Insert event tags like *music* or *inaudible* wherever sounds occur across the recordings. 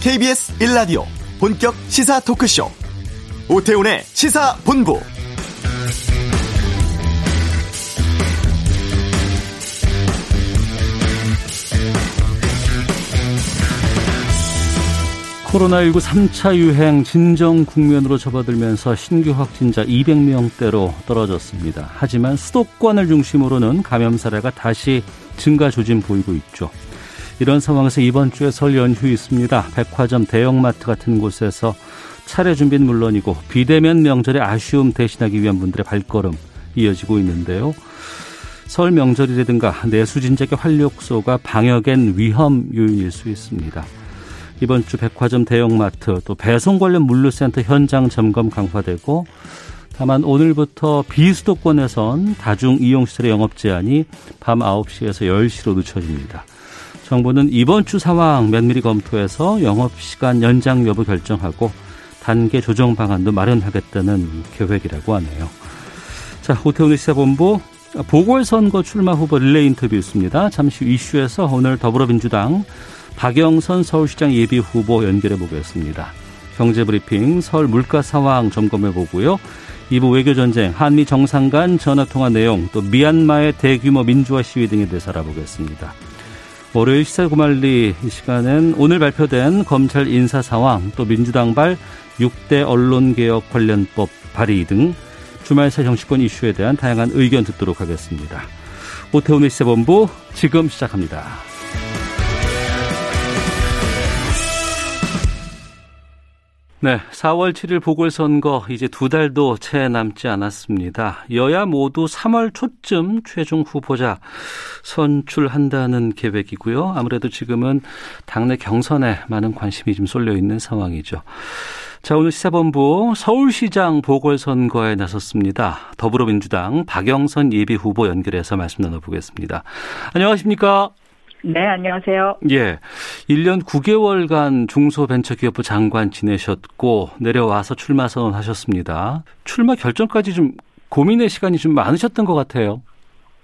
KBS 1라디오 본격 시사 토크쇼 오태훈의 시사본부 코로나19 3차 유행 진정 국면으로 접어들면서 신규 확진자 200명대로 떨어졌습니다. 하지만 수도권을 중심으로는 감염 사례가 다시 증가 조짐 보이고 있죠. 이런 상황에서 이번 주에 설 연휴 있습니다. 백화점, 대형마트 같은 곳에서 차례 준비는 물론이고 비대면 명절의 아쉬움 대신하기 위한 분들의 발걸음 이어지고 있는데요. 설 명절이라든가 내수 진작의 활력소가 방역엔 위험 요인일 수 있습니다. 이번 주 백화점 대형마트 또 배송 관련 물류센터 현장 점검 강화되고 다만 오늘부터 비수도권에선 다중 이용시설의 영업 제한이 밤 9시에서 10시로 늦춰집니다. 정부는 이번 주 상황 면밀히 검토해서 영업시간 연장 여부 결정하고 단계 조정 방안도 마련하겠다는 계획이라고 하네요. 자, 오태훈의 시사본부 보궐선거 출마 후보 릴레이 인터뷰 있습니다. 잠시 후 이슈에서 오늘 더불어민주당 박영선 서울시장 예비 후보 연결해 보겠습니다. 경제브리핑 서울 물가 상황 점검해 보고요. 2부 외교전쟁, 한미 정상 간 전화통화 내용, 또 미얀마의 대규모 민주화 시위 등에 대해서 알아보겠습니다. 월요일 시사 구말리 이 시간은 오늘 발표된 검찰 인사 상황, 또 민주당발 6대 언론개혁 관련법 발의 등 주말새 정치권 이슈에 대한 다양한 의견 듣도록 하겠습니다. 오태훈의 시사본부 지금 시작합니다. 네, 4월 7일 보궐선거 이제 두 달도 채 남지 않았습니다. 여야 모두 3월 초쯤 최종 후보자 선출한다는 계획이고요. 아무래도 지금은 당내 경선에 많은 관심이 좀 쏠려 있는 상황이죠. 자, 오늘 시사본부 서울시장 보궐선거에 나섰습니다. 더불어민주당 박영선 예비 후보 연결해서 말씀 나눠보겠습니다. 안녕하십니까? 네, 안녕하세요. 예. 1년 9개월간 중소벤처기업부 장관 지내셨고 내려와서 출마 선언하셨습니다. 출마 결정까지 좀 고민의 시간이 좀 많으셨던 것 같아요.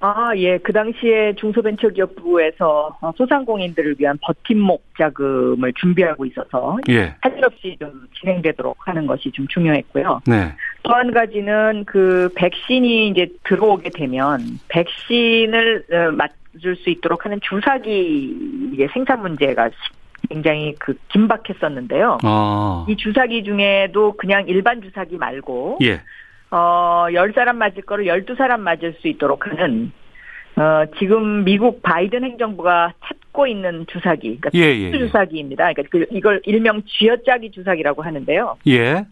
아, 예. 그 당시에 중소벤처기업부에서 소상공인들을 위한 버팀목 자금을 준비하고 있어서 예. 할일 없이 좀 진행되도록 하는 것이 좀 중요했고요. 네. 또 한 가지는 그 백신이 이제 들어오게 되면 백신을 어, 맞 을수 있도록 하는 주사기 이제 생산 문제가 굉장히 그 긴박했었는데요. 아. 이 주사기 중에도 그냥 일반 주사기 말고 예. 어, 10사람 맞을 거를 12사람 맞을 수 있도록 하는, 어, 지금 미국 바이든 행정부가 찾고 있는 주사기, 그러니까 예, 예, 예. 주사기입니다. 그러니까 그, 이걸 일명 쥐어짜기 주사기라고 하는데요. 예.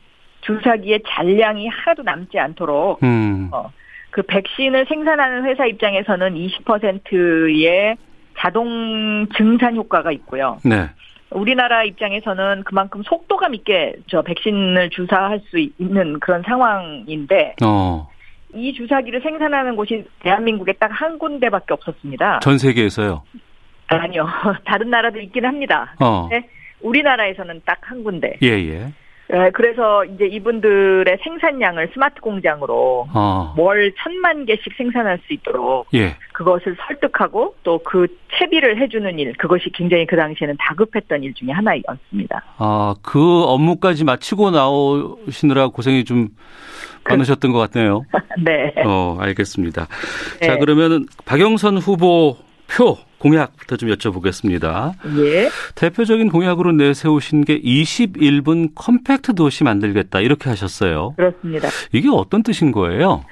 주사기의 잔량이 하나도 남지 않도록, 음. 어, 그 백신을 생산하는 회사 입장에서는 20%의 자동 증산 효과가 있고요. 네. 우리나라 입장에서는 그만큼 속도감 있게 저 백신을 주사할 수 있는 그런 상황인데 어. 이 주사기를 생산하는 곳이 대한민국에 딱 한 군데밖에 없었습니다. 전 세계에서요. 아니요. *laughs* 다른 나라도 있긴 합니다. 어. 네, 우리나라에서는 딱 한 군데. 예, 예. 예, 그래서 이제 이분들의 생산량을 스마트 공장으로 어. 월 천만 개씩 생산할 수 있도록 예. 그것을 설득하고 또 그 채비를 해주는 일, 그것이 굉장히 그 당시에는 다급했던 일 중에 하나였습니다. 아, 그 업무까지 마치고 나오시느라 고생이 좀 많으셨던 것 같네요. *laughs* 네. 어, 알겠습니다. 네. 자, 그러면은 박영선 후보 표 공약부터 좀 여쭤보겠습니다. 예. 대표적인 공약으로 내세우신 게 21분 컴팩트 도시 만들겠다 이렇게 하셨어요. 그렇습니다. 이게 어떤 뜻인 거예요?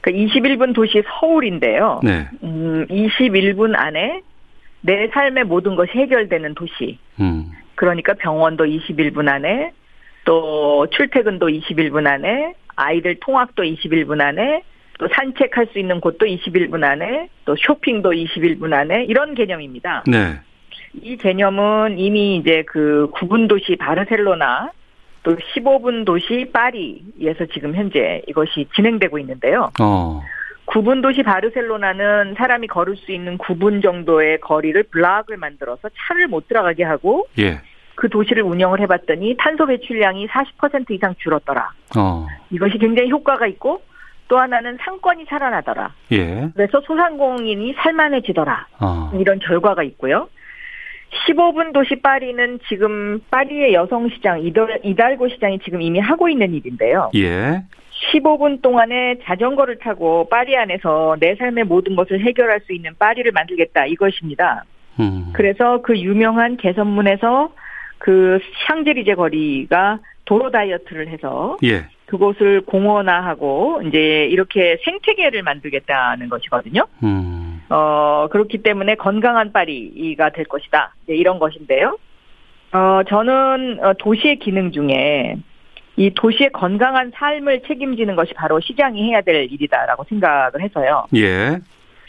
그 21분 도시 서울인데요. 네. 음, 21분 안에 내 삶의 모든 것이 해결되는 도시. 음. 그러니까 병원도 21분 안에, 또 출퇴근도 21분 안에, 아이들 통학도 21분 안에, 또 산책할 수 있는 곳도 21분 안에, 또 쇼핑도 21분 안에, 이런 개념입니다. 네. 이 개념은 이미 이제 그 9분 도시 바르셀로나, 또 15분 도시 파리에서 지금 현재 이것이 진행되고 있는데요. 어. 9분 도시 바르셀로나는 사람이 걸을 수 있는 9분 정도의 거리를 블락을 만들어서 차를 못 들어가게 하고 예. 그 도시를 운영을 해봤더니 탄소 배출량이 40% 이상 줄었더라. 어. 이것이 굉장히 효과가 있고 또 하나는 상권이 살아나더라. 예. 그래서 소상공인이 살만해지더라. 어. 이런 결과가 있고요. 15분 도시 파리는 지금 파리의 여성 시장 이달, 이달고 시장이 지금 이미 하고 있는 일인데요. 예. 15분 동안에 자전거를 타고 파리 안에서 내 삶의 모든 것을 해결할 수 있는 파리를 만들겠다 이것입니다. 음. 그래서 그 유명한 개선문에서 그 샹젤리제 거리가 도로 다이어트를 해서 예. 그곳을 공원화하고 이제 이렇게 생태계를 만들겠다는 것이거든요. 음. 어 그렇기 때문에 건강한 파리가 될 것이다. 이런 것인데요. 어 저는 어, 도시의 기능 중에 이 도시의 건강한 삶을 책임지는 것이 바로 시장이 해야 될 일이다라고 생각을 해서요. 예.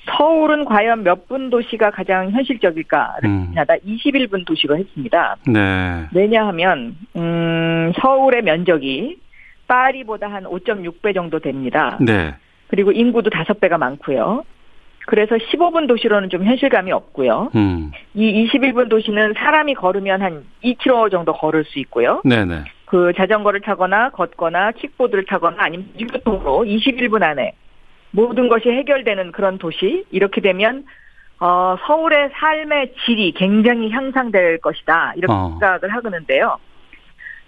서울은 과연 몇 분 도시가 가장 현실적일까를 음. 하다 21분 도시로 했습니다. 네. 왜냐하면 음, 서울의 면적이 파리보다 한 5.6배 정도 됩니다. 네. 그리고 인구도 5배가 많고요. 그래서 15분 도시로는 좀 현실감이 없고요. 음. 이 21분 도시는 사람이 걸으면 한 2km 정도 걸을 수 있고요. 네네. 그 자전거를 타거나 걷거나 킥보드를 타거나 아니면 유교통으로 21분 안에 모든 것이 해결되는 그런 도시 이렇게 되면 어, 서울의 삶의 질이 굉장히 향상될 것이다 이렇게 어. 생각을 하고는데요.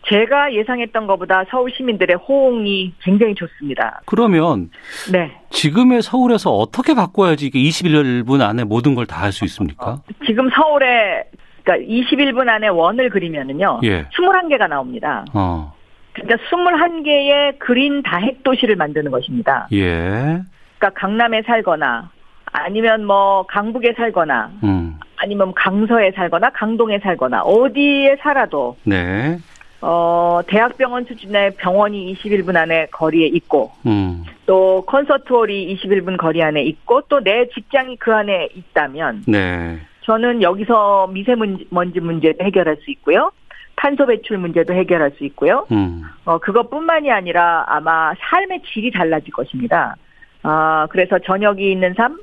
제가 예상했던 것보다 서울 시민들의 호응이 굉장히 좋습니다. 그러면 네. 지금의 서울에서 어떻게 바꿔야지 이게 21분 안에 모든 걸 다 할 수 있습니까? 지금 서울에 그러니까 21분 안에 원을 그리면은요. 예. 21개가 나옵니다. 어. 그러니까 21개의 그린 다핵 도시를 만드는 것입니다. 예. 그러니까 강남에 살거나 아니면 뭐 강북에 살거나 음. 아니면 강서에 살거나 강동에 살거나 어디에 살아도 네. 어 대학병원 수준의 병원이 21분 안에 거리에 있고 음. 또 콘서트홀이 21분 거리 안에 있고 또 내 직장이 그 안에 있다면 네. 저는 여기서 미세먼지 문제도 해결할 수 있고요. 탄소 배출 문제도 해결할 수 있고요. 음. 어, 그것뿐만이 아니라 아마 삶의 질이 달라질 것입니다. 아, 그래서 저녁이 있는 삶,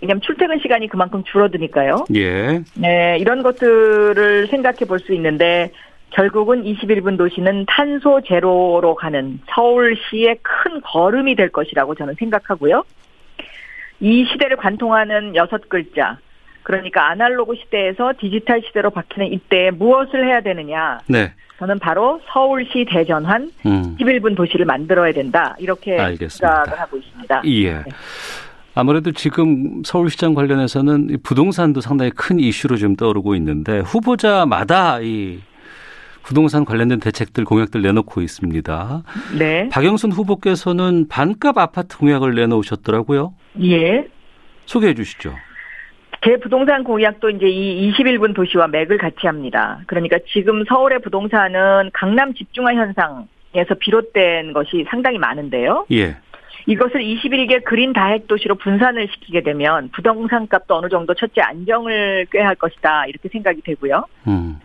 왜냐면 출퇴근 시간이 그만큼 줄어드니까요. 예. 네, 이런 것들을 생각해 볼 수 있는데, 결국은 21분 도시는 탄소 제로로 가는 서울시의 큰 걸음이 될 것이라고 저는 생각하고요. 이 시대를 관통하는 여섯 글자, 그러니까 아날로그 시대에서 디지털 시대로 바뀌는 이때에 무엇을 해야 되느냐. 네. 저는 바로 서울시 대전환 음. 11분 도시를 만들어야 된다. 이렇게 알겠습니다. 생각을 하고 있습니다. 예. 아무래도 지금 서울시장 관련해서는 이 부동산도 상당히 큰 이슈로 좀 떠오르고 있는데 후보자마다 이 부동산 관련된 대책들 공약들 내놓고 있습니다. 네. 박영순 후보께서는 반값 아파트 공약을 내놓으셨더라고요. 예. 소개해 주시죠. 제 부동산 공약도 이제 이 21분 도시와 맥을 같이 합니다. 그러니까 지금 서울의 부동산은 강남 집중화 현상에서 비롯된 것이 상당히 많은데요. 예. 이것을 21개 그린 다핵 도시로 분산을 시키게 되면 부동산 값도 어느 정도 첫째 안정을 꾀할 것이다. 이렇게 생각이 되고요. 음.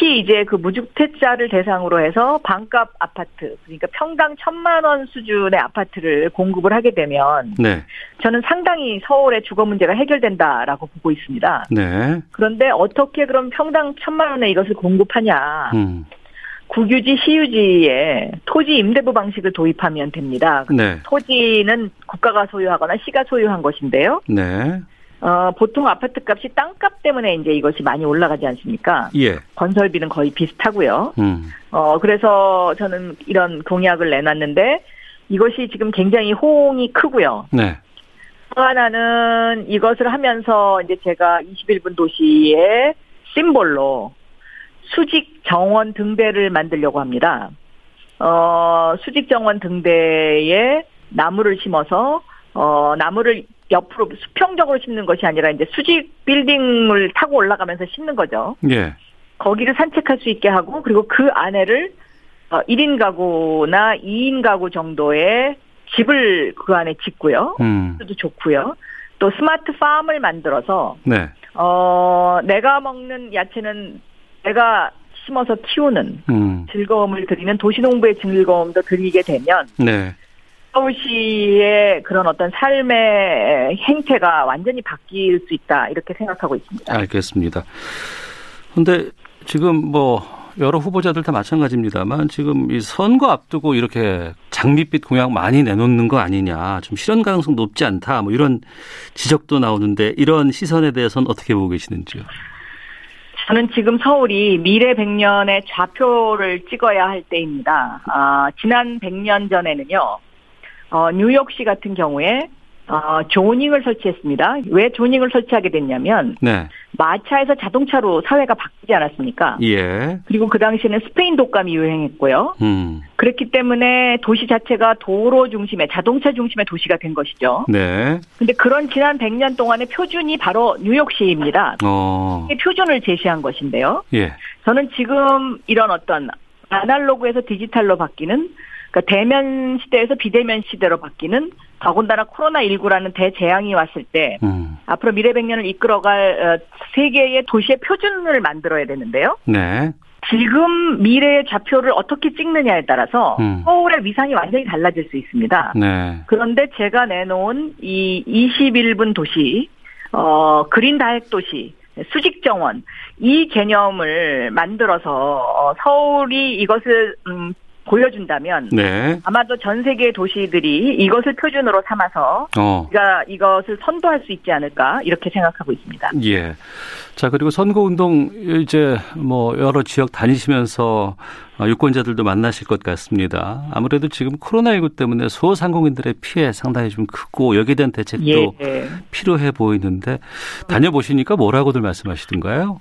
특히 이제 그 무주택자를 대상으로 해서 반값 아파트, 그러니까 평당 천만 원 수준의 아파트를 공급을 하게 되면 네. 저는 상당히 서울의 주거 문제가 해결된다라고 보고 있습니다. 네. 그런데 어떻게 그럼 평당 천만 원에 이것을 공급하냐? 음. 국유지, 시유지에 토지 임대부 방식을 도입하면 됩니다. 네. 토지는 국가가 소유하거나 시가 소유한 것인데요. 네. 어, 보통 아파트 값이 땅값 때문에 이제 이것이 많이 올라가지 않습니까? 예. 건설비는 거의 비슷하고요. 음. 어, 그래서 저는 이런 공약을 내놨는데 이것이 지금 굉장히 호응이 크고요. 네. 또 하나는 이것을 하면서 이제 제가 21분 도시의 심볼로 수직 정원 등대를 만들려고 합니다. 어, 수직 정원 등대에 나무를 심어서 어, 나무를 옆으로 수평적으로 심는 것이 아니라 이제 수직 빌딩을 타고 올라가면서 심는 거죠. 예. 거기를 산책할 수 있게 하고 그리고 그 안에를 어, 1인 가구나 2인 가구 정도의 집을 그 안에 짓고요. 음. 도 좋고요. 또 스마트 팜을 만들어서 네. 어 내가 먹는 야채는 내가 심어서 키우는 음. 즐거움을 드리는 도시농부의 즐거움도 드리게 되면 네. 서울시의 그런 어떤 삶의 행태가 완전히 바뀔 수 있다 이렇게 생각하고 있습니다. 알겠습니다. 근데 지금 뭐 여러 후보자들 다 마찬가지입니다만 지금 이 선거 앞두고 이렇게 장밋빛 공약 많이 내놓는 거 아니냐, 좀 실현 가능성 높지 않다, 뭐 이런 지적도 나오는데 이런 시선에 대해서는 어떻게 보고 계시는지요? 저는 지금 서울이 미래 100년의 좌표를 찍어야 할 때입니다. 아, 지난 100년 전에는요, 어, 뉴욕시 같은 경우에 어, 조닝을 설치했습니다. 왜 조닝을 설치하게 됐냐면 네. 마차에서 자동차로 사회가 바뀌지 않았습니까? 예. 그리고 그 당시에는 스페인 독감이 유행했고요. 음. 그랬기 때문에 도시 자체가 도로 중심의 자동차 중심의 도시가 된 것이죠. 네. 근데 그런 지난 100년 동안의 표준이 바로 뉴욕시입니다. 어. 표준을 제시한 것인데요. 예. 저는 지금 이런 어떤 아날로그에서 디지털로 바뀌는 그러니까 대면 시대에서 비대면 시대로 바뀌는 더군다나 코로나19라는 대재앙이 왔을 때 음. 앞으로 미래 100년을 이끌어갈 어, 세계의 도시의 표준을 만들어야 되는데요. 네. 지금 미래의 좌표를 어떻게 찍느냐에 따라서 음. 서울의 위상이 완전히 달라질 수 있습니다. 네. 그런데 제가 내놓은 이 21분 도시, 어, 그린 다핵 도시, 수직 정원, 이 개념을 만들어서 어, 서울이 이것을 음, 보여준다면 네. 아마도 전 세계 도시들이 이것을 표준으로 삼아서 어. 우리가 이것을 선도할 수 있지 않을까 이렇게 생각하고 있습니다. 예. 자, 그리고 선거 운동 이제 뭐 여러 지역 다니시면서 어, 유권자들도 만나실 것 같습니다. 아무래도 지금 코로나19 때문에 소상공인들의 피해 상당히 좀 크고 여기에 대한 대책도 예. 필요해 보이는데 다녀보시니까 뭐라고들 말씀하시던가요?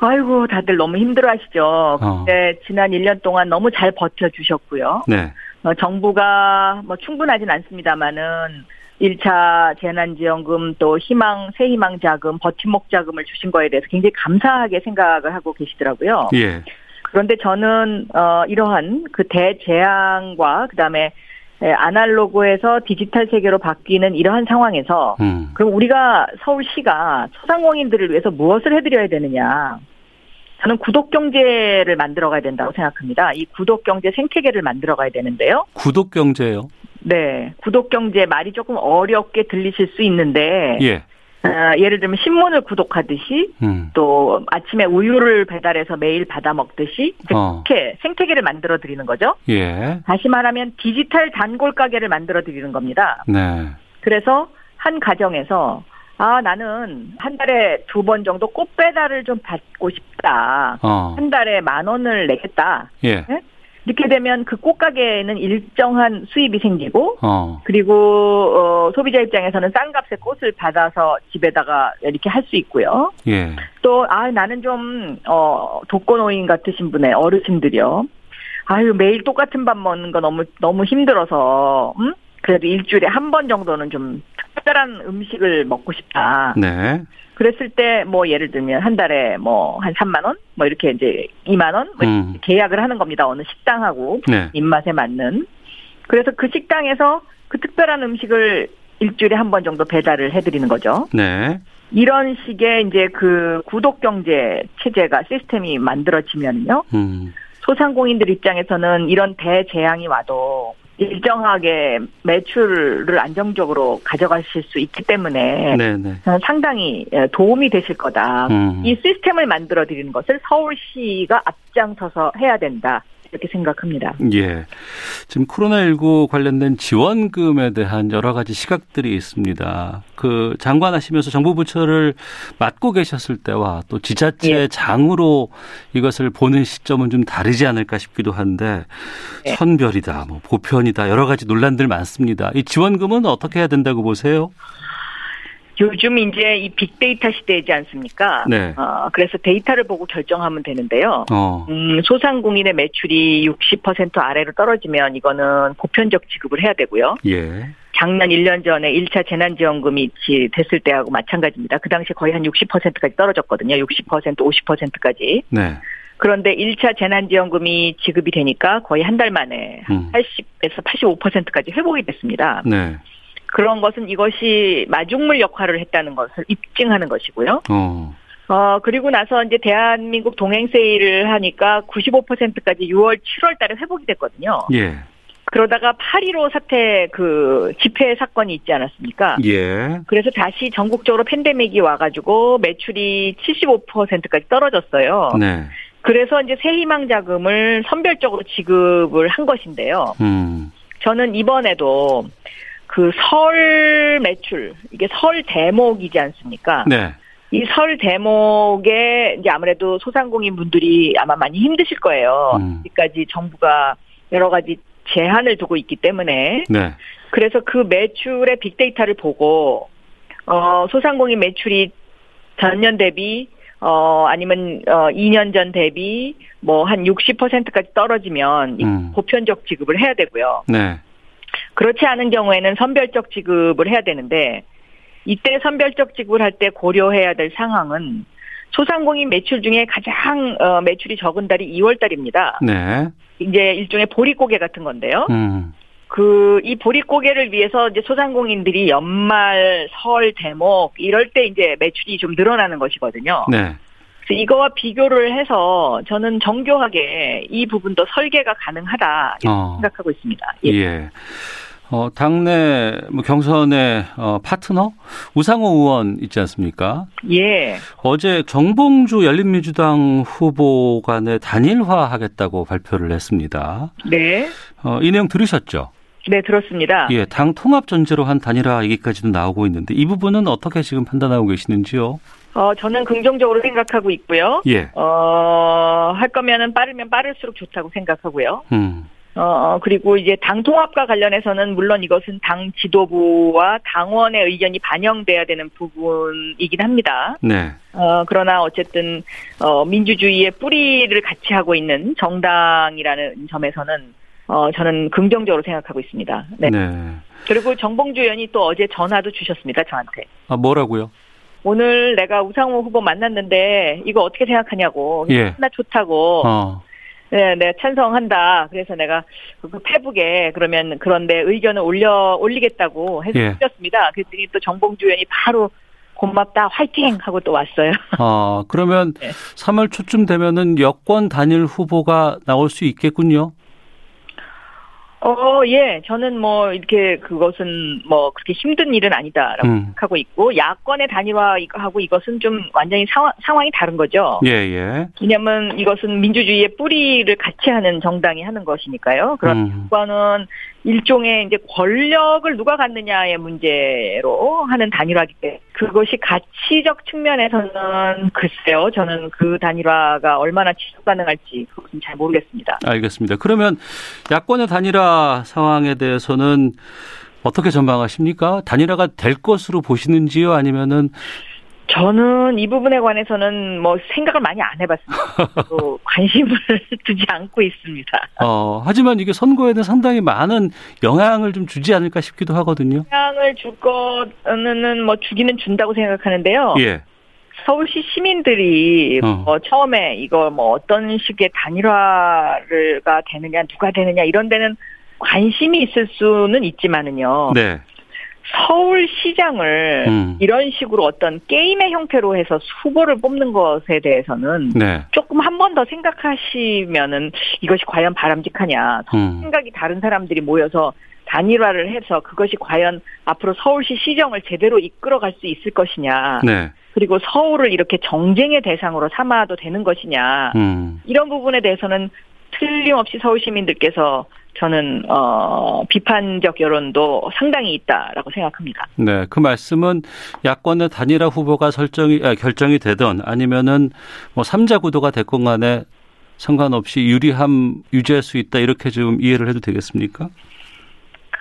아이고 다들 너무 힘들어하시죠. 어. 근데 지난 1년 동안 너무 잘 버텨주셨고요. 네. 어, 정부가 뭐 충분하진 않습니다만은 1차 재난지원금 또 희망 새희망 자금 버팀목 자금을 주신 거에 대해서 굉장히 감사하게 생각을 하고 계시더라고요. 예. 그런데 저는 어 이러한 그 대재앙과 그다음에 에, 아날로그에서 디지털 세계로 바뀌는 이러한 상황에서 음. 그럼 우리가 서울시가 소상공인들을 위해서 무엇을 해드려야 되느냐? 저는 구독 경제를 만들어 가야 된다고 생각합니다. 이 구독 경제 생태계를 만들어 가야 되는데요. 구독 경제요. 네, 구독 경제 말이 조금 어렵게 들리실 수 있는데 예. 어, 예를 들면 신문을 구독하듯이 음. 또 아침에 우유를 배달해서 매일 받아 먹듯이 어. 이렇게 생태계를 만들어 드리는 거죠. 예. 다시 말하면 디지털 단골 가게를 만들어 드리는 겁니다. 네. 그래서 한 가정에서 아 나는 한 달에 두 번 정도 꽃 배달을 좀 받고 싶다. 어. 한 달에 만 원을 내겠다. 예. 이렇게 되면 그 꽃가게에는 일정한 수입이 생기고 어. 그리고 어, 소비자 입장에서는 싼 값에 꽃을 받아서 집에다가 이렇게 할 수 있고요. 예. 또아 나는 좀 어, 독거노인 같으신 분의 어르신들이요. 아유 매일 똑같은 밥 먹는 거 너무 너무 힘들어서 음? 그래도 일주일에 한 번 정도는 좀 특별한 음식을 먹고 싶다. 네. 그랬을 때 뭐 예를 들면 한 달에 뭐 한 3만 원, 뭐 이렇게 이제 2만 원뭐 음. 계약을 하는 겁니다. 어느 식당하고 네. 입맛에 맞는. 그래서 그 식당에서 그 특별한 음식을 일주일에 한 번 정도 배달을 해드리는 거죠. 네. 이런 식의 이제 그 구독 경제 체제가 시스템이 만들어지면요. 음. 소상공인들 입장에서는 이런 대재앙이 와도 일정하게 매출을 안정적으로 가져가실 수 있기 때문에 네, 네. 저는 상당히 도움이 되실 거다. 음. 이 시스템을 만들어 드리는 것을 서울시가 앞장서서 해야 된다. 이렇게 생각합니다. 예. 지금 코로나19 관련된 지원금에 대한 여러 가지 시각들이 있습니다. 그 장관 하시면서 정부 부처를 맡고 계셨을 때와 또 지자체 예. 장으로 이것을 보는 시점은 좀 다르지 않을까 싶기도 한데 예. 선별이다, 뭐 보편이다 여러 가지 논란들 많습니다. 이 지원금은 어떻게 해야 된다고 보세요? 요즘 이제 이 빅데이터 시대이지 않습니까? 네. 어, 그래서 데이터를 보고 결정하면 되는데요. 어. 음, 소상공인의 매출이 60% 아래로 떨어지면 이거는 보편적 지급을 해야 되고요. 예. 작년 1년 전에 1차 재난지원금이 지- 됐을 때하고 마찬가지입니다. 그 당시에 거의 한 60%까지 떨어졌거든요. 60%, 50%까지. 네. 그런데 1차 재난지원금이 지급이 되니까 거의 한 달 만에 음. 80에서 85%까지 회복이 됐습니다. 네. 그런 것은 이것이 마중물 역할을 했다는 것을 입증하는 것이고요. 어. 어, 그리고 나서 이제 대한민국 동행세일을 하니까 95%까지 6월, 7월 달에 회복이 됐거든요. 예. 그러다가 8.15 사태 그 집회 사건이 있지 않았습니까? 예. 그래서 다시 전국적으로 팬데믹이 와가지고 매출이 75%까지 떨어졌어요. 네. 그래서 이제 새희망 자금을 선별적으로 지급을 한 것인데요. 음. 저는 이번에도 그 설 매출, 이게 설 대목이지 않습니까? 네. 이 설 대목에 이제 아무래도 소상공인 분들이 아마 많이 힘드실 거예요. 음. 아직까지 정부가 여러 가지 제한을 두고 있기 때문에 네. 그래서 그 매출의 빅데이터를 보고 어 소상공인 매출이 전년 대비 어 아니면 어 2년 전 대비 뭐 한 60%까지 떨어지면 이 음. 보편적 지급을 해야 되고요. 네. 그렇지 않은 경우에는 선별적 지급을 해야 되는데 이때 선별적 지급을 할 때 고려해야 될 상황은 소상공인 매출 중에 가장 어, 매출이 적은 달이 2월 달입니다. 네. 이제 일종의 보릿고개 같은 건데요. 음. 그이 보릿고개를 위해서 이제 소상공인들이 연말 설 대목 이럴 때 이제 매출이 좀 늘어나는 것이거든요. 네. 그래서 이거와 비교를 해서 저는 정교하게 이 부분도 설계가 가능하다 이렇게 어. 생각하고 있습니다. 예. 예. 어, 당내 뭐 경선의 어, 파트너 우상호 의원 있지 않습니까? 예. 어제 정봉주 열린민주당 후보 간에 단일화하겠다고 발표를 했습니다. 네. 어, 이 내용 들으셨죠? 네, 들었습니다. 예, 당 통합 전제로 한 단일화 얘기까지도 나오고 있는데 이 부분은 어떻게 지금 판단하고 계시는지요? 어, 저는 긍정적으로 생각하고 있고요. 예. 어, 할 거면은 빠르면 빠를수록 좋다고 생각하고요. 음. 어, 그리고 이제 당 통합과 관련해서는 물론 이것은 당 지도부와 당원의 의견이 반영돼야 되는 부분이긴 합니다. 네. 어, 그러나 어쨌든, 어, 민주주의의 뿌리를 같이 하고 있는 정당이라는 점에서는, 어, 저는 긍정적으로 생각하고 있습니다. 네. 네. 그리고 정봉주 의원이 또 어제 전화도 주셨습니다, 저한테. 아, 뭐라고요? 오늘 내가 우상호 후보 만났는데, 이거 어떻게 생각하냐고. 예. 나 좋다고. 어. 네, 네, 찬성한다. 그래서 내가 그 페북에 그러면 그런데 의견을 올려, 올리겠다고 해서 예. 올렸습니다. 그랬더니 또 정봉주 의원이 바로 고맙다, 화이팅! 하고 또 왔어요. 어, 그러면 *laughs* 네. 3월 초쯤 되면은 여권 단일 후보가 나올 수 있겠군요. 어, 예. 저는 뭐, 이렇게 그것은 뭐, 그렇게 힘든 일은 아니다라고 음. 생각하고 있고, 야권의 단일화하고 이것은 좀 완전히 상황, 상황이 다른 거죠. 예, 예. 왜냐면 이것은 민주주의의 뿌리를 같이 하는 정당이 하는 것이니까요. 그런 음. 야권은 일종의 이제 권력을 누가 갖느냐의 문제로 하는 단일화기 때문에 그것이 가치적 측면에서는 글쎄요. 저는 그 단일화가 얼마나 지속 가능할지 그것은 잘 모르겠습니다. 알겠습니다. 그러면 야권의 단일화 상황에 대해서는 어떻게 전망하십니까? 단일화가 될 것으로 보시는지요? 아니면은 저는 이 부분에 관해서는 뭐 생각을 많이 안 해봤습니다. *laughs* 또 관심을 *laughs* 두지 않고 있습니다. 어, 하지만 이게 선거에는 상당히 많은 영향을 좀 주지 않을까 싶기도 하거든요. 영향을 줄 거는 뭐 주기는 준다고 생각하는데요. 예. 서울시 시민들이 어. 뭐 처음에 이거 뭐 어떤 식의 단일화가 되느냐 누가 되느냐 이런 데는 관심이 있을 수는 있지만은요. 네. 서울시장을 음. 이런 식으로 어떤 게임의 형태로 해서 후보를 뽑는 것에 대해서는 네. 조금 한 번 더 생각하시면은 이것이 과연 바람직하냐. 음. 생각이 다른 사람들이 모여서 단일화를 해서 그것이 과연 앞으로 서울시 시정을 제대로 이끌어갈 수 있을 것이냐. 네. 그리고 서울을 이렇게 정쟁의 대상으로 삼아도 되는 것이냐. 음. 이런 부분에 대해서는 틀림없이 서울 시민들께서 저는 어 비판적 여론도 상당히 있다라고 생각합니다. 네. 그 말씀은 야권의 단일화 후보가 설정이 아, 결정이 되든 아니면은 뭐 삼자 구도가 됐건 간에 상관없이 유리함 유지할 수 있다 이렇게 좀 이해를 해도 되겠습니까?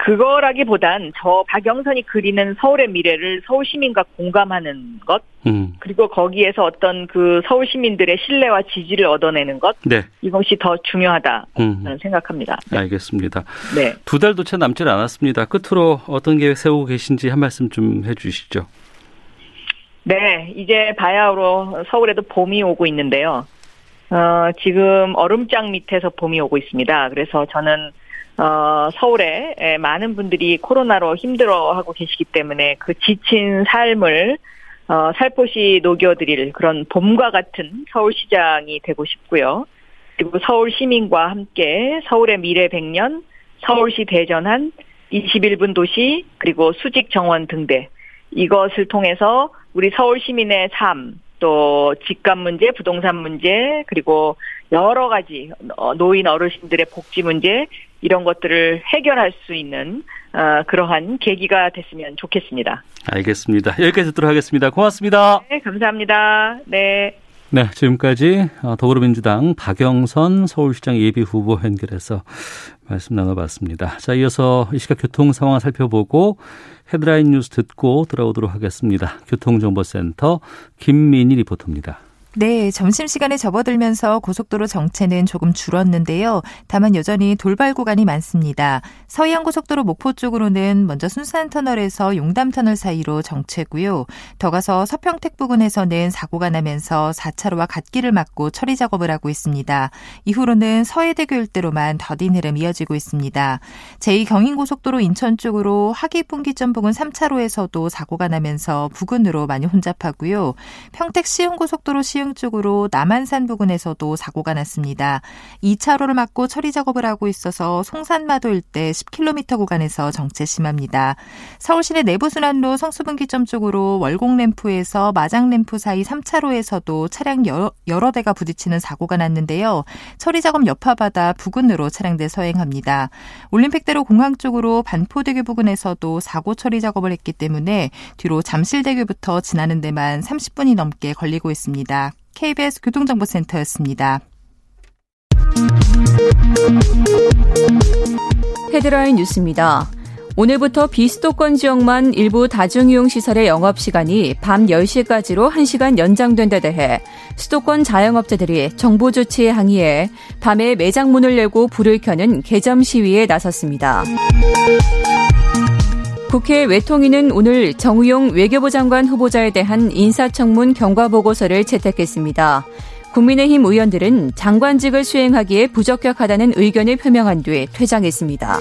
그거라기보단 저 박영선이 그리는 서울의 미래를 서울 시민과 공감하는 것 음. 그리고 거기에서 어떤 그 서울 시민들의 신뢰와 지지를 얻어내는 것 네. 이것이 더 중요하다 음. 저는 생각합니다. 알겠습니다. 네. 두 달도 채 남질 않았습니다. 끝으로 어떤 계획 세우고 계신지 한 말씀 좀 해주시죠. 네, 이제 바야흐로 서울에도 봄이 오고 있는데요. 어, 지금 얼음장 밑에서 봄이 오고 있습니다. 그래서 저는 어, 서울에 에, 많은 분들이 코로나로 힘들어하고 계시기 때문에 그 지친 삶을 어, 살포시 녹여드릴 그런 봄과 같은 서울시장이 되고 싶고요. 그리고 서울 시민과 함께 서울의 미래 100년, 서울시 대전한 21분 도시, 그리고 수직 정원 등대 이것을 통해서 우리 서울 시민의 삶, 또 집값 문제, 부동산 문제, 그리고 여러 가지 어, 노인 어르신들의 복지 문제 이런 것들을 해결할 수 있는 어, 그러한 계기가 됐으면 좋겠습니다. 알겠습니다. 여기까지 듣도록 하겠습니다. 고맙습니다. 네, 감사합니다. 네. 네, 지금까지 어, 더불어민주당 박영선 서울시장 예비후보 연결해서 말씀 나눠봤습니다. 자, 이어서 이 시각 교통 상황 살펴보고 헤드라인 뉴스 듣고 돌아오도록 하겠습니다. 교통정보센터 김민희 리포터입니다. 네, 점심시간에 접어들면서 고속도로 정체는 조금 줄었는데요. 다만 여전히 돌발 구간이 많습니다. 서해안고속도로 목포 쪽으로는 먼저 순산터널에서 용담터널 사이로 정체고요. 더 가서 서평택 부근에서는 사고가 나면서 4차로와 갓길을 막고 처리 작업을 하고 있습니다. 이후로는 서해대교 일대로만 더딘 흐름 이어지고 있습니다. 제2경인고속도로 인천 쪽으로 하기분기점 부근 3차로에서도 사고가 나면서 부근으로 많이 혼잡하고요. 평택 시흥고속도로 시흥 방향 쪽으로 남한산 부근에서도 사고가 났습니다. 2차로를 막고 처리 작업을 하고 있어서 송산마도 일대 10km 구간에서 정체 심합니다. 서울시내 내부순환로 성수분기점 쪽으로 월곡램프에서 마장램프 사이 3차로에서도 차량 여러, 여러 대가 부딪히는 사고가 났는데요. 처리 작업 여파받아 부근으로 차량대 서행합니다. 올림픽대로 공항 쪽으로 반포대교 부근에서도 사고 처리 작업을 했기 때문에 뒤로 잠실대교부터 지나는 데만 30분이 넘게 걸리고 있습니다. KBS 교통정보센터였습니다. 헤드라인 뉴스입니다. 오늘부터 비수도권 지역만 일부 다중이용 시설의 영업 시간이 밤 10시까지로 1시간 연장된 데 대해 수도권 자영업자들이 정부 조치에 항의해 밤에 매장 문을 열고 불을 켜는 개점 시위에 나섰습니다. 국회 외통위는 오늘 정우용 외교부 장관 후보자에 대한 인사청문 경과보고서를 채택했습니다. 국민의힘 의원들은 장관직을 수행하기에 부적격하다는 의견을 표명한 뒤 퇴장했습니다.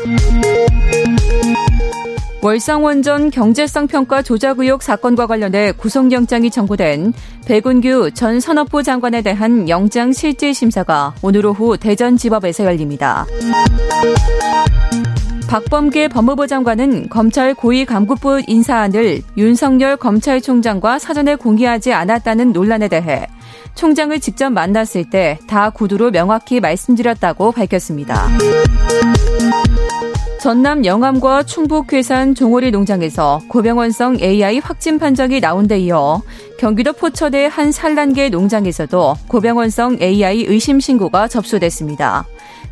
월상원전 경제성 평가 조작 의혹 사건과 관련해 구속영장이 청구된 백운규 전 산업부 장관에 대한 영장 실질 심사가 오늘 오후 대전지법에서 열립니다. 박범계 법무부 장관은 검찰 고위간부부 인사안을 윤석열 검찰총장과 사전에 공개하지 않았다는 논란에 대해 총장을 직접 만났을 때 다 구두로 명확히 말씀드렸다고 밝혔습니다. 전남 영암과 충북 괴산 종오리 농장에서 고병원성 AI 확진 판정이 나온 데 이어 경기도 포천의 한 산란계 농장에서도 고병원성 AI 의심 신고가 접수됐습니다.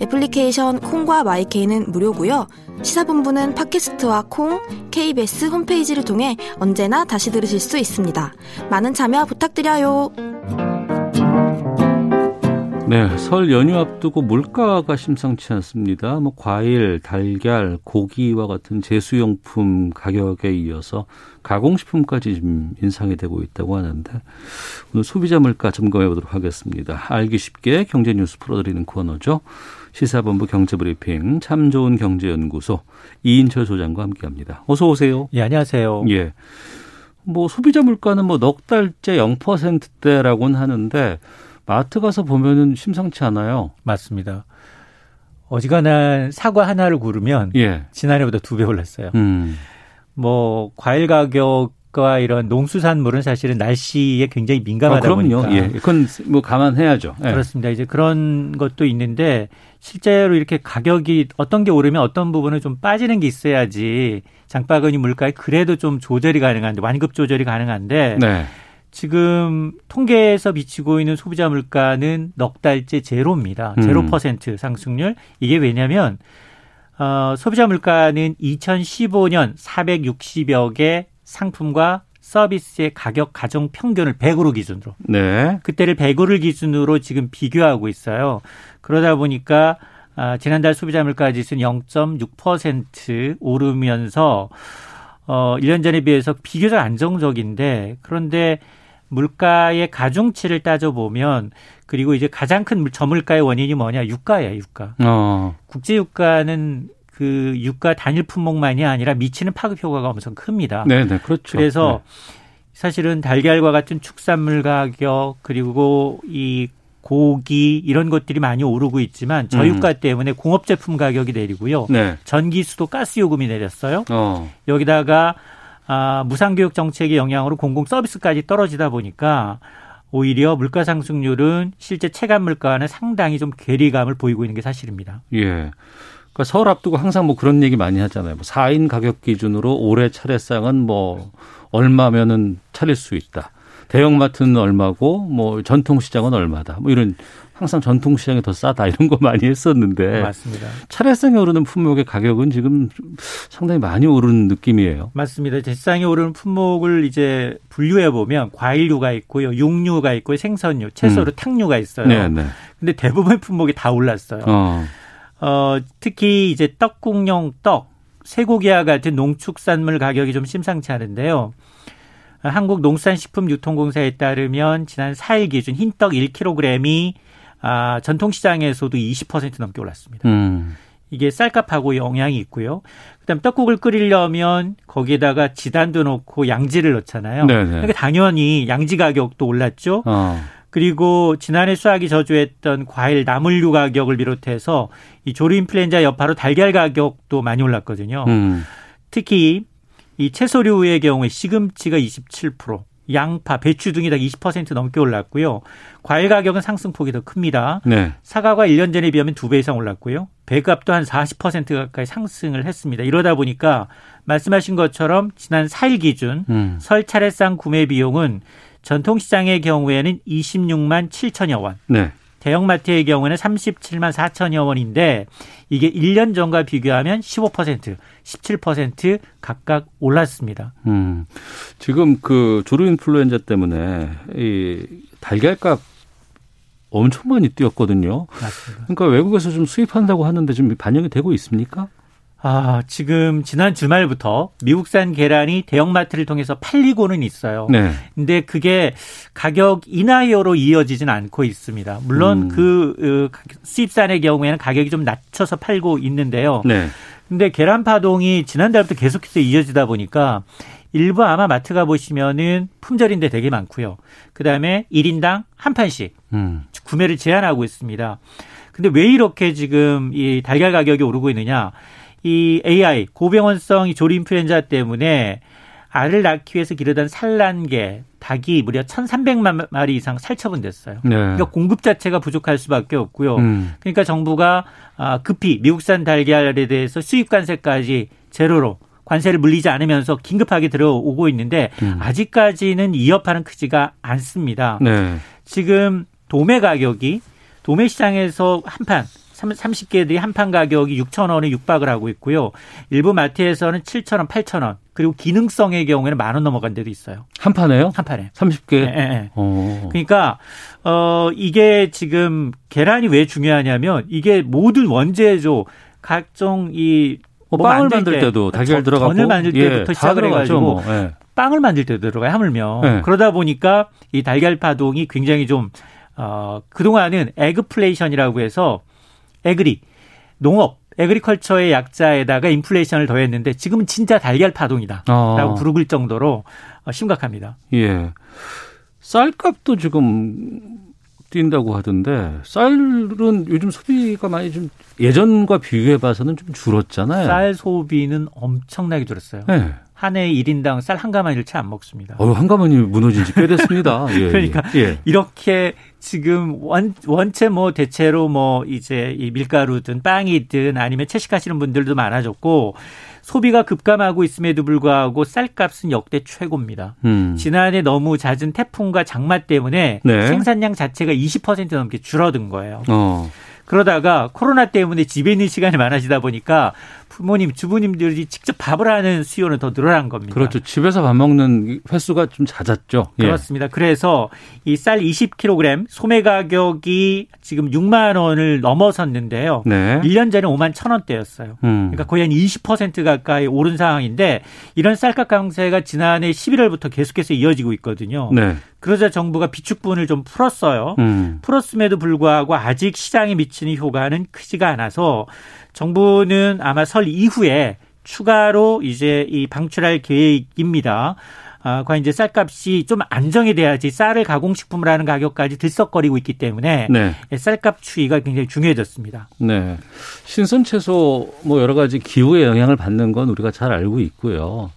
애플리케이션 콩과 마이케이는 무료고요. 시사본부는 팟캐스트와 콩, KBS 홈페이지를 통해 언제나 다시 들으실 수 있습니다. 많은 참여 부탁드려요. 네, 설 연휴 앞두고 물가가 심상치 않습니다. 뭐 과일, 달걀, 고기와 같은 제수용품 가격에 이어서 가공식품까지 좀 인상이 되고 있다고 하는데 오늘 소비자 물가 점검해 보도록 하겠습니다. 알기 쉽게 경제 뉴스 풀어드리는 코너죠. 시사본부 경제브리핑 참 좋은 경제연구소 이인철 소장과 함께합니다. 어서 오세요. 예, 안녕하세요. 예. 뭐 소비자 물가는 뭐 넉 달째 0%대라고는 하는데 마트 가서 보면은 심상치 않아요. 맞습니다. 어지간한 사과 하나를 고르면 예. 지난해보다 두 배 올랐어요. 음. 뭐 과일 가격 과 이런 농수산물은 사실은 날씨에 굉장히 민감하다 아, 보니까 예. 그건 뭐 감안해야죠. 예. 그렇습니다. 이제 그런 것도 있는데 실제로 이렇게 가격이 어떤 게 오르면 어떤 부분은 좀 빠지는 게 있어야지 장바구니 물가에 그래도 좀 조절이 가능한데 완급 조절이 가능한데 네. 지금 통계에서 비치고 있는 소비자 물가는 넉 달째 제로입니다. 제로 음. 퍼센트 상승률. 이게 왜냐면 어, 소비자 물가는 2015년 460여 개 상품과 서비스의 가격 가정 평균을 100으로 기준으로. 네. 그때를 100으로 기준으로 지금 비교하고 있어요. 그러다 보니까 아, 지난달 소비자 물가 지수는 0.6% 오르면서 어 1년 전에 비해서 비교적 안정적인데 그런데 물가의 가중치를 따져보면 그리고 이제 가장 큰 저물가의 원인이 뭐냐 유가야 유가. 어. 국제 유가는 그 유가 단일 품목만이 아니라 미치는 파급 효과가 엄청 큽니다. 네, 네, 그렇죠. 그래서 사실은 달걀과 같은 축산물 가격 그리고 이 고기 이런 것들이 많이 오르고 있지만 저유가 음. 때문에 공업 제품 가격이 내리고요. 네. 전기 수도 가스 요금이 내렸어요. 어. 여기다가 아, 무상교육 정책의 영향으로 공공 서비스까지 떨어지다 보니까 오히려 물가 상승률은 실제 체감 물가와는 상당히 좀 괴리감을 보이고 있는 게 사실입니다. 예. 그러니까 서울 앞두고 항상 뭐 그런 얘기 많이 하잖아요. 뭐 4인 가격 기준으로 올해 차례상은 뭐 얼마면은 차릴 수 있다. 대형마트는 얼마고 뭐 전통시장은 얼마다. 뭐 이런 항상 전통시장이 더 싸다 *laughs* 이런 거 많이 했었는데 맞습니다. 차례상에 오르는 품목의 가격은 지금 상당히 많이 오르는 느낌이에요. 맞습니다. 제상에 오르는 품목을 이제 분류해 보면 과일류가 있고요, 육류가 있고 생선류, 채소로 음. 탕류가 있어요. 네, 네. 근데 대부분 품목이 다 올랐어요. 어. 어, 특히 이제 떡국용 떡, 쇠고기와 같은 농축산물 가격이 좀 심상치 않은데요. 한국농산식품유통공사에 따르면 지난 4일 기준 흰떡 1kg이 아, 전통시장에서도 20% 넘게 올랐습니다. 음. 이게 쌀값하고 영향이 있고요. 그다음 떡국을 끓이려면 거기에다가 지단도 넣고 양지를 넣잖아요. 네네. 그러니까 당연히 양지 가격도 올랐죠. 어. 그리고 지난해 수확이 저조했던 과일 나물류 가격을 비롯해서 이 조류 인플루엔자 여파로 달걀 가격도 많이 올랐거든요. 음. 특히 이 채소류의 경우에 시금치가 27%, 양파, 배추 등이 다 20% 넘게 올랐고요. 과일 가격은 상승폭이 더 큽니다. 네. 사과가 1년 전에 비하면 2배 이상 올랐고요. 배값도 한 40% 가까이 상승을 했습니다. 이러다 보니까 말씀하신 것처럼 지난 4일 기준 음. 설 차례상 구매 비용은 전통시장의 경우에는 26만 7천여 원. 네. 대형마트의 경우에는 37만 4천여 원인데 이게 1년 전과 비교하면 15%, 17% 각각 올랐습니다. 음. 지금 그 조류 인플루엔자 때문에 이 달걀값 엄청 많이 뛰었거든요. 맞습니다. 그러니까 외국에서 좀 수입한다고 하는데 좀 반영이 되고 있습니까? 아, 지금 지난 주말부터 미국산 계란이 대형마트를 통해서 팔리고는 있어요. 네. 근데 그게 가격 인하여로 이어지진 않고 있습니다. 물론 음. 그 수입산의 경우에는 가격이 좀 낮춰서 팔고 있는데요. 네. 근데 계란 파동이 지난달부터 계속해서 이어지다 보니까 일부 아마 마트 가 보시면은 품절인데 되게 많고요. 그다음에 1인당 한 판씩 음. 구매를 제한하고 있습니다. 근데 왜 이렇게 지금 이 달걀 가격이 오르고 있느냐? 이 AI 고병원성 조리 인플루엔자 때문에 알을 낳기 위해서 기르던 산란개 닭이 무려 1,300만 마리 이상 살처분됐어요. 네. 그러니까 공급 자체가 부족할 수밖에 없고요. 음. 그러니까 정부가 아, 급히 미국산 달걀에 대해서 수입 관세까지 제로로 관세를 물리지 않으면서 긴급하게 들어오고 있는데 음. 아직까지는 이 여파는 크지가 않습니다. 네. 지금 도매 가격이 도매 시장에서 한 판 30개들이 한 판 가격이 6천 원에 육박을 하고 있고요. 일부 마트에서는 7천 원, 8천 원. 그리고 기능성의 경우에는 만 원 넘어간 데도 있어요. 한 판에요? 한 판에. 30개? 네, 네. 그러니까 어 이게 지금 계란이 왜 중요하냐면 이게 모든 원재료 각종 이 뭐 빵을 만들, 때, 도 달걀 들어가고 전을 만들 때부터 예, 시작을 해가지고 뭐. 예. 빵을 만들 때도 들어가요 하물며 예. 그러다 보니까 이 달걀 파동이 굉장히 좀 어, 그동안은 eggflation이라고 해서 에그리 농업 에그리컬처의 약자에다가 인플레이션을 더했는데 지금은 진짜 달걀 파동이다라고 어. 부르길 정도로 어, 심각합니다. 예. 쌀값도 지금 뛴다고 하던데 쌀은 요즘 소비가 많이 좀 예전과 비교해 봐서는 좀 줄었잖아요. 쌀 소비는 엄청나게 줄었어요. 네. 한해 1인당 쌀 한 가마니를 채 안 먹습니다. 어, 한 가마니 무너진 지 꽤 됐습니다. *laughs* 예, 그러니까 예. 이렇게 지금 원, 원체 뭐 대체로 뭐 이제 이 밀가루든 빵이든 아니면 채식하시는 분들도 많아졌고 소비가 급감하고 있음에도 불구하고 쌀값은 역대 최고입니다. 음. 지난해 너무 잦은 태풍과 장마 때문에 네. 생산량 자체가 20% 넘게 줄어든 거예요. 어. 그러다가 코로나 때문에 집에 있는 시간이 많아지다 보니까 부모님, 주부님들이 직접 밥을 하는 수요는 더 늘어난 겁니다. 그렇죠. 집에서 밥 먹는 횟수가 좀 잦았죠. 예. 그렇습니다. 그래서 이 쌀 20kg 소매 가격이 지금 6만 원을 넘어섰는데요. 네. 1년 전에 5만 1천 원대였어요. 음. 그러니까 거의 한 20% 가까이 오른 상황인데 이런 쌀값 강세가 지난해 11월부터 계속해서 이어지고 있거든요. 네. 그러자 정부가 비축분을 좀 풀었어요. 음. 풀었음에도 불구하고 아직 시장에 미치는 효과는 크지가 않아서 정부는 아마 설 이후에 추가로 이제 이 방출할 계획입니다. 과 이제 쌀값이 좀 안정이 돼야지 쌀을 가공식품을 하는 가격까지 들썩거리고 있기 때문에 네. 쌀값 추이가 굉장히 중요해졌습니다. 네. 신선 채소 뭐 여러 가지 기후의 영향을 받는 건 우리가 잘 알고 있고요.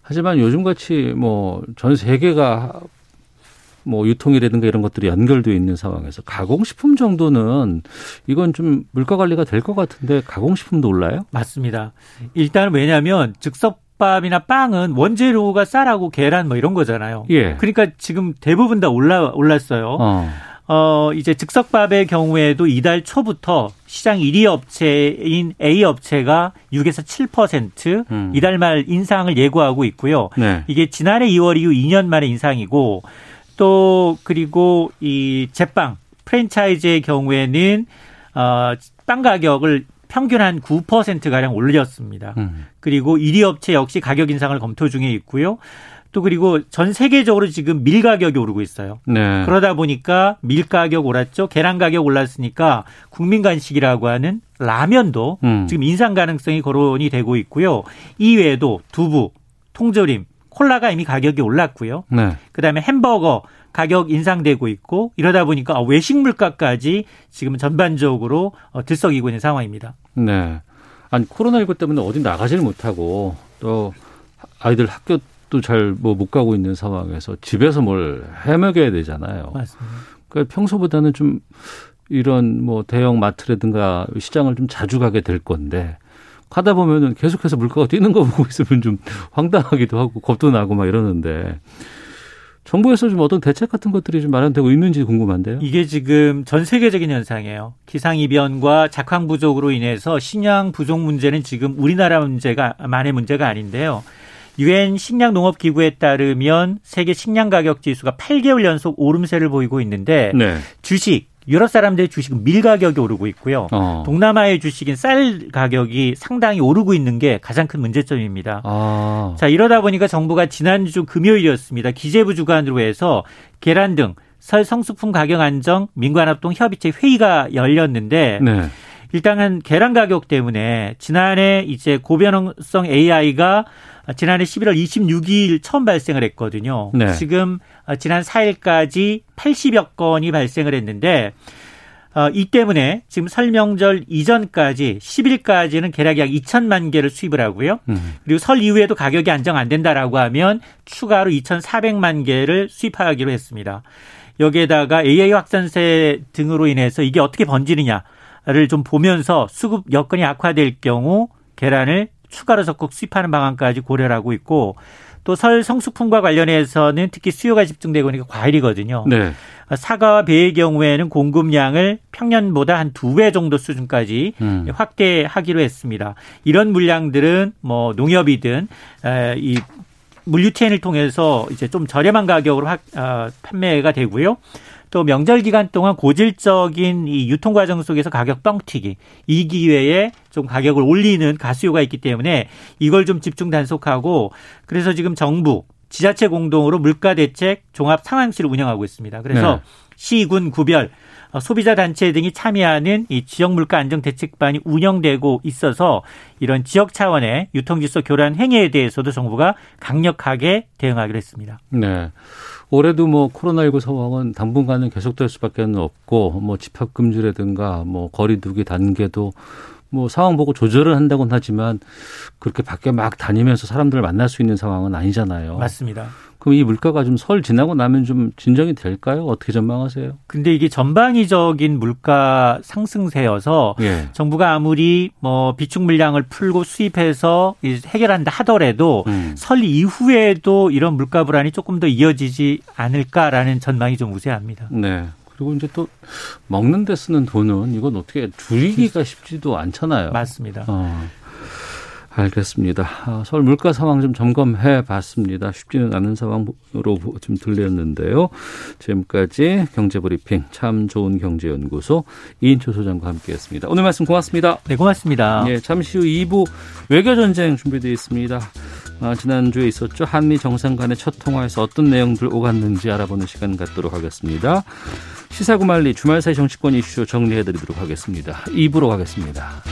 하지만 요즘같이 뭐 전 세계가 뭐 유통이라든가 이런 것들이 연결돼 있는 상황에서 가공식품 정도는 이건 좀 물가 관리가 될 것 같은데 가공식품도 올라요? 맞습니다. 일단 왜냐하면 즉석 밥이나 빵은 원재료가 쌀하고 계란 뭐 이런 거잖아요. 예. 그러니까 지금 대부분 다 올라 올랐어요. 어. 어, 이제 즉석밥의 경우에도 이달 초부터 시장 1위 업체인 A 업체가 6에서 7% 음. 이달 말 인상을 예고하고 있고요. 네. 이게 지난해 2월 이후 2년 만에 인상이고 또 그리고 이 제빵 프랜차이즈의 경우에는 어, 빵 가격을 평균 한 9%가량 올렸습니다. 음. 그리고 1위 업체 역시 가격 인상을 검토 중에 있고요. 또 그리고 전 세계적으로 지금 밀 가격이 오르고 있어요. 네. 그러다 보니까 밀 가격 올랐죠. 계란 가격 올랐으니까 국민 간식이라고 하는 라면도 음. 지금 인상 가능성이 거론이 되고 있고요. 이외에도 두부, 통조림, 콜라가 이미 가격이 올랐고요. 네. 그다음에 햄버거 가격 인상되고 있고 이러다 보니까 외식 물가까지 지금 전반적으로 어, 들썩이고 있는 상황입니다. 네. 아니 코로나19 때문에 어디 나가지를 못하고 또 아이들 학교도 잘뭐 못 가고 있는 상황에서 집에서 뭘 해먹여야 되잖아요. 맞습니다. 그러니까 평소보다는 좀 이런 뭐 대형 마트라든가 시장을 좀 자주 가게 될 건데 가다 보면은 계속해서 물가가 뛰는 거 보고 있으면 좀 황당하기도 하고 겁도 나고 막 이러는데 정부에서 좀 어떤 대책 같은 것들이 좀 마련되고 있는지 궁금한데요. 이게 지금 전 세계적인 현상이에요. 기상 이변과 작황 부족으로 인해서 식량 부족 문제는 지금 우리나라 문제가 만의 문제가 아닌데요. 유엔 식량 농업 기구에 따르면 세계 식량 가격 지수가 8개월 연속 오름세를 보이고 있는데 네. 주식 유럽 사람들의 주식은 밀 가격이 오르고 있고요. 어. 동남아의 주식인 쌀 가격이 상당히 오르고 있는 게 가장 큰 문제점입니다. 아. 자, 이러다 보니까 정부가 지난주 금요일이었습니다. 기재부 주관으로 해서 계란 등 설 성수품 가격 안정 민관합동 협의체 회의가 열렸는데 네. 일단은 계란 가격 때문에 지난해 이제 고변형성 AI가 지난해 11월 26일 처음 발생을 했거든요. 네. 지금 지난 4일까지 80여 건이 발생을 했는데 어, 이 때문에 지금 설명절 이전까지 10일까지는 계략 약 2천만 개를 수입을 하고요. 음. 그리고 설 이후에도 가격이 안정 안 된다라고 하면 추가로 2,400만 개를 수입하기로 했습니다. 여기에다가 AI 확산세 등으로 인해서 이게 어떻게 번지느냐 를 좀 보면서 수급 여건이 악화될 경우 계란을 추가로 적극 수입하는 방안까지 고려를 하고 있고 또 설 성수품과 관련해서는 특히 수요가 집중되고 있는 게 과일이거든요. 네. 사과와 배의 경우에는 공급량을 평년보다 한 두 배 정도 수준까지 음. 확대하기로 했습니다. 이런 물량들은 뭐 농협이든 이 물류 체인을 통해서 이제 좀 저렴한 가격으로 확, 어, 판매가 되고요. 또 명절 기간 동안 고질적인 이 유통 과정 속에서 가격 뻥튀기 이 기회에 좀 가격을 올리는 가수요가 있기 때문에 이걸 좀 집중 단속하고 그래서 지금 정부 지자체 공동으로 물가 대책 종합 상황실을 운영하고 있습니다. 그래서 네. 시, 군, 구별 어, 소비자 단체 등이 참여하는 이 지역 물가 안정 대책반이 운영되고 있어서 이런 지역 차원의 유통 질서 교란 행위에 대해서도 정부가 강력하게 대응하기로 했습니다. 네. 올해도 뭐 코로나19 상황은 당분간은 계속될 수밖에 없고 뭐 집합 금지라든가 뭐 거리두기 단계도 뭐 상황 보고 조절을 한다고는 하지만 그렇게 밖에 막 다니면서 사람들을 만날 수 있는 상황은 아니잖아요. 맞습니다. 그럼 이 물가가 좀 설 지나고 나면 좀 진정이 될까요? 어떻게 전망하세요? 근데 이게 전방위적인 물가 상승세여서 예. 정부가 아무리 뭐 비축 물량을 풀고 수입해서 해결한다 하더라도 음. 설 이후에도 이런 물가 불안이 조금 더 이어지지 않을까라는 전망이 좀 우세합니다. 네. 그리고 이제 또 먹는 데 쓰는 돈은 이건 어떻게 줄이기가 쉽지도 않잖아요. 맞습니다. 어. 알겠습니다. 아, 서울 물가 상황 좀 점검해 봤습니다. 쉽지는 않은 상황으로 좀 들렸는데요. 지금까지 경제브리핑 참 좋은 경제연구소 이인초 소장과 함께했습니다. 오늘 말씀 고맙습니다. 네, 고맙습니다. 예, 잠시 후 2부 외교전쟁 준비되어 있습니다. 아, 지난주에 있었죠. 한미 정상 간의 첫 통화에서 어떤 내용들 오갔는지 알아보는 시간 갖도록 하겠습니다. 시사구말리 주말 사이 정치권 이슈 정리해드리도록 하겠습니다. 2부로 가겠습니다.